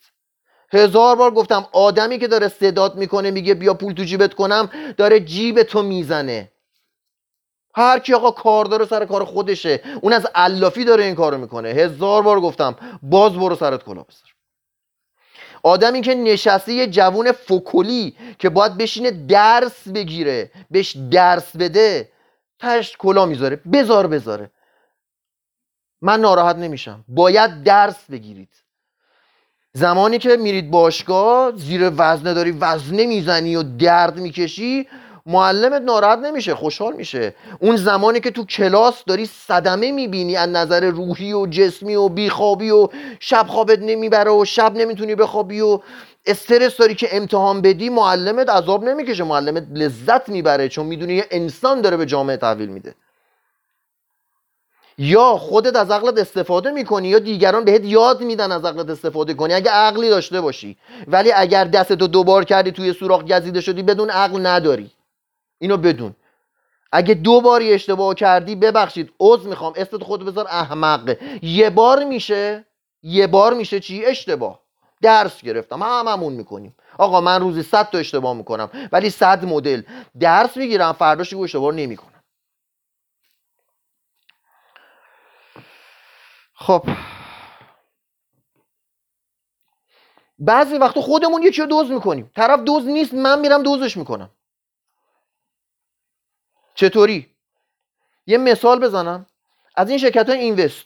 هزار بار گفتم آدمی که داره صداد می‌کنه میگه بیا پول تو جیبت کنم داره جیب تو می‌زنه. هر کی آقا کار داره سر کار خودشه. اون از علافی داره این کارو می‌کنه. هزار بار گفتم باز برو سرت کلا بسر آدمی که نشسته یه جوون فکلی که باید بشینه درس بگیره بهش درس بده تش کلا می‌ذاره. بذار بذاره. من ناراحت نمیشم. باید درس بگیرید. زمانی که میرید باشگاه زیر وزنه داری وزنه می‌زنی و درد می‌کشی معلمت ناراحت نمیشه خوشحال میشه. اون زمانی که تو کلاس داری صدمه می‌بینی از نظر روحی و جسمی و بیخوابی و شب خوابت نمی‌بره و شب نمی‌تونی بخوابی و استرس داری که امتحان بدی معلمت عذاب نمی‌کشه. معلمت لذت می‌بره چون می‌دونی یه انسان داره به جامعه تحویل میده. یا خودت از عقلت استفاده می‌کنی یا دیگران بهت یاد میدن از عقلت استفاده کنی. اگه عقلی داشته باشی ولی اگر دستتو دوبار کردی توی سوراخ گزیده شدی بدون عقل نداری. اینو بدون. اگه دو باری اشتباه کردی ببخشید. عذر می‌خوام. اسمت خود بذار احمق. یه بار میشه. یه بار میشه چی؟ اشتباه. درس گرفتم. هممون می‌کنیم. آقا من روزی 100 تا اشتباه می‌کنم ولی 100 مدل. درس می‌گیرم فرداش اشتباه نمی‌کنم. خب. بعضی وقت خودمون یکی رو دوز می‌کنیم. طرف دوز نیست من میرم دوزش می‌کنم. چطوری؟ یه مثال بزنم. از این شرکت های اینوست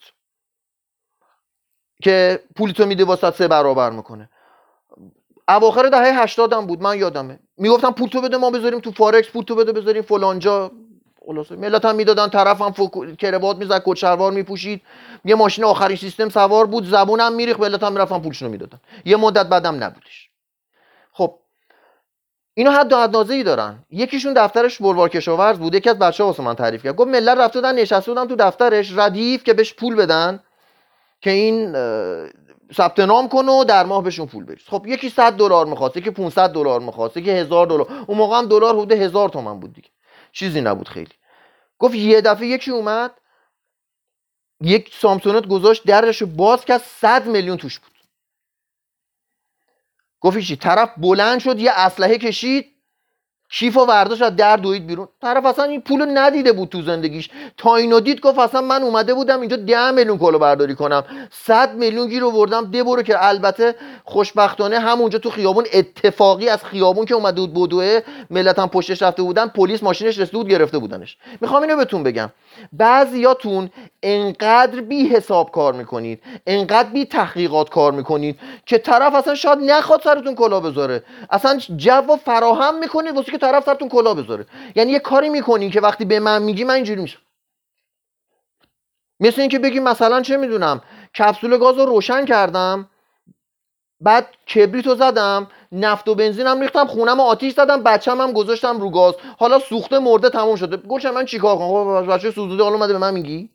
که پولیتو میده واسه سه برابر می‌کنه. اواخر دهه 80 هم بود من یادمه. می‌گفتم پول تو بده ما بذاریم تو فارکس پول تو بده بذاریم فلانجا خلاصه. ملت هم می‌دادن طرف هم فوق... کروات می‌زد کچلوار میپوشید. یه ماشین آخرین سیستم سوار بود زبونم میریخ ملت هم می‌رفتن پولشونو می‌دادن. یه مدت بعدم نبودش. اینو حد و ای دارن. یکیشون دفترش بلوار کشاورز بود یکی از بچه واسه من تعریف کرد. گفت ملت رفته بودن نشسته بودن تو دفترش ردیف که بهش پول بدن که این ثبت نام کنه و در ماه بهشون پول بریز. خب یکی 100 دلار می‌خواست یکی 500 دلار می‌خواست یکی هزار دلار. اون موقع هم دلار حدود هزار تومن بود دیگه. چیزی نبود خیلی. گفت یه دفعه یکی اومد یک سامسونت گذاشت درش باز کرد 100 میلیون توش بود. گفت چی طرف بلند شد یه اسلحه کشید کیف و ورداش از در دوید بیرون. طرف اصلا این پول ندیده بود تو زندگیش. تا اینو دید گفت اصلا من اومده بودم اینجا ده میلیون کلو برداری کنم. صد میلیون گیر آوردم. ده برو که البته خوشبختانه همونجا تو خیابون اتفاقی از خیابون که اومده بود بدوه ملت هم پشتش رفته بودن پلیس ماشینش رسیده بود گرفته بودنش. می‌خوام اینو بهتون بگم. بعضیاتون انقدر بی حساب کار می‌کنید انقدر بی تحقیقات کار می‌کنید که طرف اصلا شاید نخواد سرتون کلا بذاره. اصلا جو فراهم می‌کنید که طرف سرتون کلا بذاره. یعنی یه کاری می‌کنین که وقتی به من میگی من اینجوری میشم. مثل اینکه بگی مثلا چه می‌دونم کپسول گاز رو روشن کردم بعد کبریتو زدم نفت و بنزینم ریختم خونم آتیش زدم بچم هم گذاشتم رو گاز. حالا سوخته مرده تموم شده. گوشم من چیکار کنم؟ خب بچه سوزوده حالا اومده به من میگی؟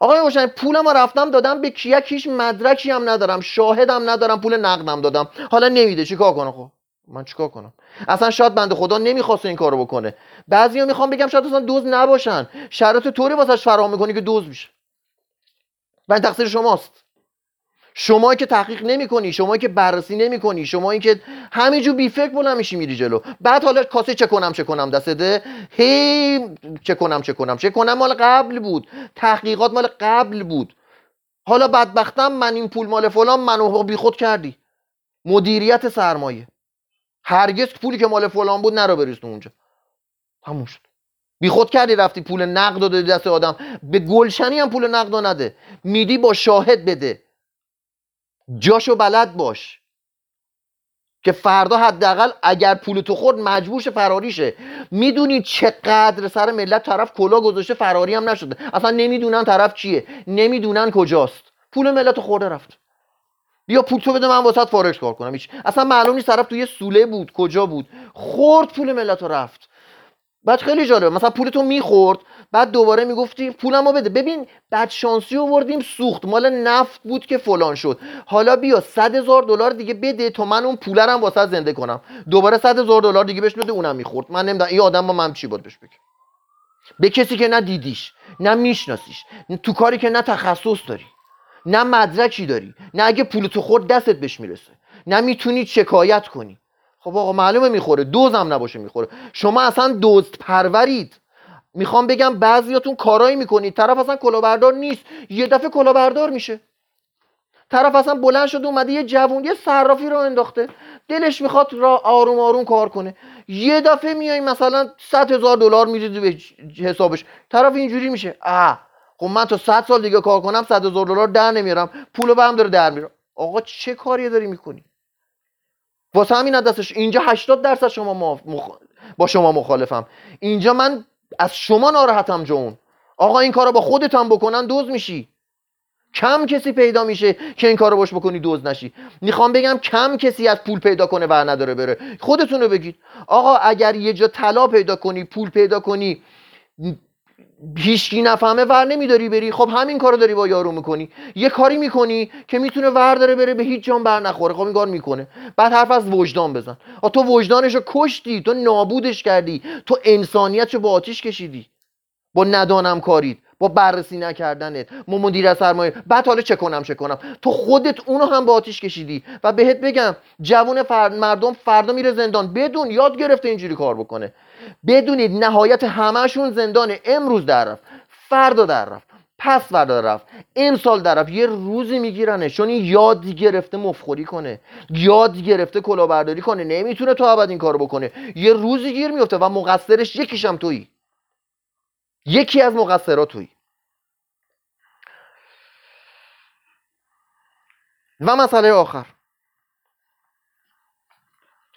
آقای روشن پولم رفتم دادم به کیک هیچ مدرکی هم ندارم شاهدم ندارم پول نقدم دادم. حالا نمیده چیکار کنم؟ خب. من چیکار کنم؟ اصلا شاید بنده خدا نمی‌خواست این کارو بکنه. بعضیا می‌خوام بگم شاید اصلا دوز نباشن. شرایط طوری واسش فراهم می‌کنی که دوز میشه. و این تقصیر شماست. شما که تحقیق نمی کنی شما که بررسی نمی کنی شما که همینجور بی فکر بلند میشی میری جلو. بعد حالا کاسه چه کنم چه کنم دسته هی چه کنم چه کنم چه کنم مال قبل بود. تحقیقات مال قبل بود. حالا بدبختم من این پول مال فلان منو بی خود کردی. مدیریت سرمایه. هرگز پولی که مال فلان بود نرو بریز اونجا. تموم شد. بی خود کردی رفتی پول نقد دادی دست آدم. به گلشنی هم پول نقد نده. میدی با شاهد بده. جاشو بلد باش. که فردا حداقل اگر پول تو خورد مجبورش فراریشه می‌دونی چقدر سر ملت طرف کلا گذاشته فراری هم نشده. اصلا نمی‌دونن طرف چیه. نمی‌دونن کجاست. پول ملت خورده رفت. بیا پول تو بده من واسط فارکس کار کنم. هیچ اصلا معلوم نیست طرف توی سوله بود. کجا بود؟ خورد پول ملت رفت. بعد خیلی جالبه. مثلا پولتو می‌خورد بعد دوباره می‌گفتی پولمو بده. ببین بعد شانسی آوردیم سوخت. مال نفت بود که فلان شد. حالا بیا صد هزار دلار دیگه بده تا من اون پولرم واسه زنده کنم. دوباره صد هزار دلار دیگه بهش بده اونم می‌خورد. من نمی‌دونم این آدم با من چی بود بهش بگم به کسی که نه دیدیش نه میشناسیش تو کاری که نه تخصص داری. نه مدرکی داری نه اگه پول تو خورد دستت بهش می‌رسه نه می‌تونی شکایت کنی. خب آقا معلومه می‌خوره دوزم نباشه می‌خوره. شما اصلا دوز پرورید. می‌خوام بگم بعضیاتون کارایی می‌کنید طرف اصلا کلاهبردار نیست. یه دفعه کلاهبردار میشه. طرف اصلا بلند شده اومده یه جوون یه صرافی رو انداخته. دلش می‌خواد را آروم آروم کار کنه. یه دفعه میای مثلا 100 هزار دلار میریزی به حسابش. طرف اینجوری میشه. اه خب من تا 100 سال دیگه کار کنم 100 هزار دلار در نمیارم. پولو به هم داره در میارم آقا چه کاری داری می‌کنی؟ واسه همین دستش. اینجا 80 درصد شما با شما مخالفم. اینجا من از شما ناراحتم جون. آقا این کارو با خودت هم بکنن دوز میشی. کم کسی پیدا میشه که این کارو باش بکنی دوز نشی. می‌خوام بگم کم کسی از پول پیدا کنه و نداره بره. خودتون رو بگید. آقا اگر یه جا طلا پیدا کنی پول پیدا کنی هیچکی نفهمه ور نمیداری بری. خب همین کارو داری با یارو می‌کنی. یه کاری می‌کنی که می‌تونه ور داره بره به هیچ جان بر نخوره. خب این کار می‌کنه. بعد حرف از وجدان بزن. تو وجدانشو کشتی. تو نابودش کردی. تو انسانیتشو با آتیش کشیدی. با ندانم کارید با بررسی نکردنت. ما مدیر سرمایه. بعد حالا چه کنم چه کنم؟ تو خودت اونو هم با آتیش کشیدی. و بهت بگم جوون فرد مردم فردا میره زندان. بدون یاد گرفته اینجوری کار بکنه. بدونید نهایت همهشون زندان امروز در رفت فردا در رفت پس فردا رفت امسال در یه روزی میگیرنه چون این یاد گرفته مفخوری کنه یاد گرفته کلاهبرداری کنه نمی‌تونه تو ابد این کارو بکنه. یه روزی گیر میفته و مقصرش یکیشم تویی. یکی از مقصرات تویی. و مسئله آخر.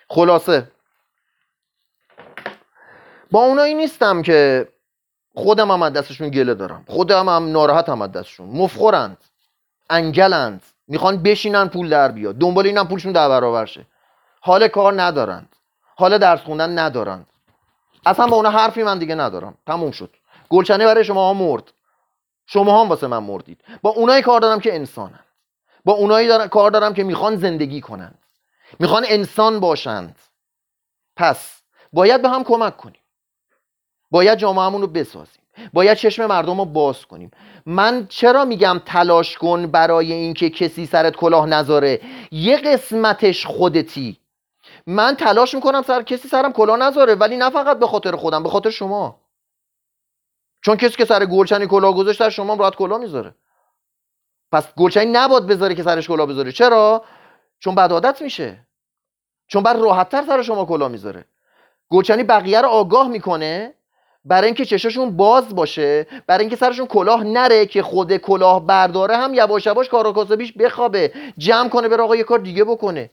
خلاصه با اونایی نیستم که خودم هم از دستشون گله دارم. خودم هم ناراحت هم از دستشون. مفخورند. انگلند. می‌خوان بشینن پول در بیاد. دنبال اینم پولشون در برابر شه. حال کار ندارند. حال درس خوندن ندارند. اصلا با اون حرفی من دیگه ندارم. تموم شد. گلچنه برای شما ها مرد. شما هم واسه من مردید. با اونایی کار دارم که انسانند با اونایی کار دارم که می‌خوان زندگی کنند. می‌خوان انسان باشند. پس باید به هم کمک کنیم. باید جامعهمون رو بسازیم. باید چشم مردم رو باز کنیم. من چرا میگم تلاش کن برای اینکه کسی سرت کلاه نذاره؟ یه قسمتش خودتی. من تلاش می‌کنم سر کسی سرم کلاه نذاره ولی نه فقط به خاطر خودم به خاطر شما. چون کسی که سر گلچنی کلاه گذاشت در شما راحت کلاه می‌ذاره. پس گلچنی نباد بذاره که سرش کلاه بذاره. چرا؟ چون بد عادت میشه. چون بعد راحتتر سر شما کلاه می‌ذاره. گلچنی بقیه رو آگاه می‌کنه. برای اینکه چشاشون باز باشه برای اینکه سرشون کلاه نره که خود کلاه برداره هم یواش یواش کار کاسبیش بخوابه جمع کنه بره آقا یه کار دیگه بکنه.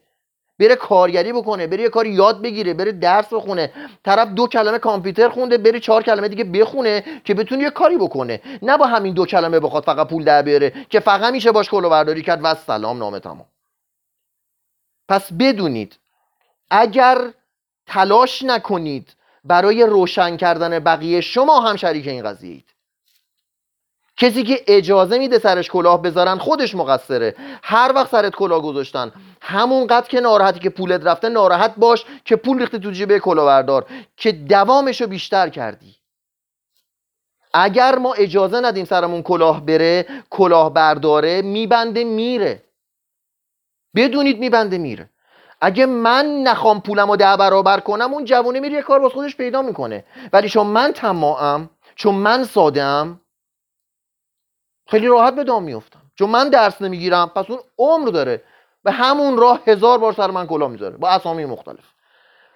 بره کارگری بکنه بره یه کاری یاد بگیره بره درس بخونه. طرف دو کلمه کامپیوتر خونده بره چهار کلمه دیگه بخونه که بتونه یه کاری بکنه. نه با همین دو کلمه بخواد فقط پول در بیاره که فقط میشه باش کلاهبرداری کرد و سلام نامه تمام. پس بدونید اگر تلاش نکنید برای روشن کردن بقیه شما هم شریک این قضیه اید. کسی که اجازه میده سرش کلاه بذارن خودش مقصره. هر وقت سرت کلاه گذاشتن. همونقدر که ناراحتی که پولت رفته ناراحت باش که پول ریختی تو جیب کلاهبردار. که دوامش رو بیشتر کردی. اگر ما اجازه ندیم سرمون کلاه بره کلاه برداره میبنده میره. بدونید میبنده میره. اگه من نخوام پولم رو ده برابر کنم اون جوونه میره یه کار باز خودش پیدا می‌کنه. ولی چون من تماعم چون من ساده خیلی راحت به دام میفتم چون من درس نمی‌گیرم پس اون عمر داره. به همون راه هزار بار سر من کلا می‌ذاره با اسامی مختلف.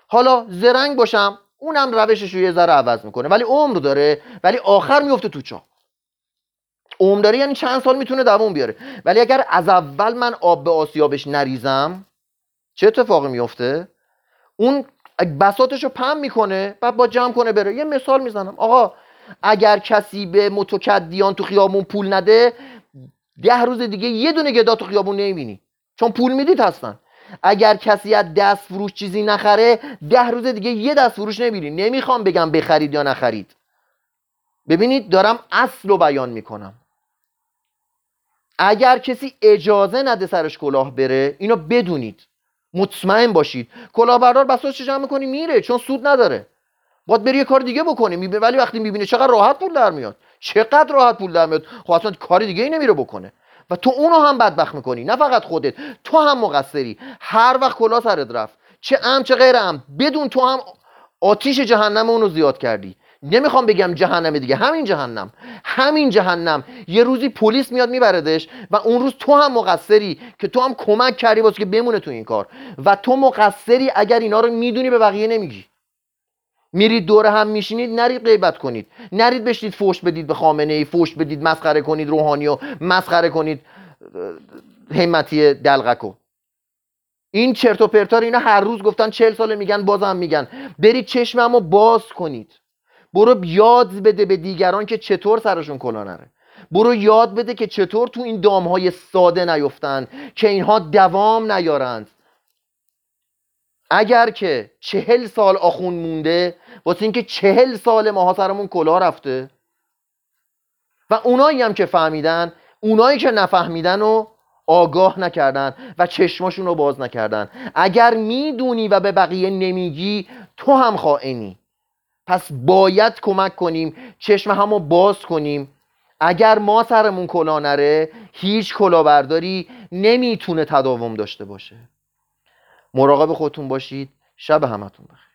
حالا زرنگ باشم اونم روشش رو یه ذره عوض می‌کنه. ولی عمر داره ولی آخر میفته تو چا عمر داره یعنی چند سال می‌تونه دووم بیاره. ولی اگر از اول من آب به آسیابش نریزم چه اتفاقی میفته اون بساتش رو پم می‌کنه بعد با جمع کنه بره. یه مثال می‌زنم. آقا اگر کسی به متکدیان تو خیابون پول نده ده روز دیگه یه دونه گدا تو خیابون نمی‌بینی. چون پول می‌دید هستن. اگر کسی از دست فروش چیزی نخره ده روز دیگه یه دست فروش نمی‌بینی. نمی‌خوام بگم بخرید یا نخرید. ببینید دارم اصل رو بیان می‌کنم. اگر کسی اجازه نده سرش کلاه بره اینو بدونید. مطمئن باشید. کلاهبردار بساطش جمع می‌کنی میره چون سود نداره. باید بری یه کار دیگه بکنی ولی وقتی می‌بینه چقدر راحت پول در میاد چقدر راحت پول در میاد خب اصلا کار دیگه ای نمیره بکنه. و تو اونو هم بدبخت می‌کنی نه فقط خودت تو هم مقصری. هر وقت کلا سرت رفت چه ام چه غیر ام بدون تو هم آتیش جهنم اونو زیاد کردی. نمی‌خوام بگم جهنم دیگه. همین جهنم. همین جهنم. یه روزی پلیس میاد میبردش و اون روز تو هم مقصری که تو هم کمک کردی واسه که بمونه تو این کار. و تو مقصری اگر اینا رو می‌دونی به بقیه نمیگی. میرید دور هم میشینید نرید غیبت کنید. نرید بشید فوش بدید به خامنه ای فوش بدید مسخره کنید روحانی و مسخره کنید همتی دلغکو این چرت و پرتار اینا هر روز گفتن چهل ساله میگن بازم میگن. برید چشممو باز کنید. برو یاد بده به دیگران که چطور سرشون کلا نره. برو یاد بده که چطور تو این دامهای ساده نیفتن که اینها دوام نیارند. اگر که چهل سال آخون مونده واسه اینکه چهل سال ماها سرمون کلا رفته. و اونایی هم که فهمیدن اونایی که نفهمیدن و آگاه نکردن و چشماشون رو باز نکردن. اگر می‌دونی و به بقیه نمیگی تو هم خائنی. پس باید کمک کنیم چشم همو باز کنیم. اگر ما سرمون کلا نره هیچ کلاهبرداری نمی‌تونه تداوم داشته باشه. مراقب خودتون باشید. شب همتون بخیر.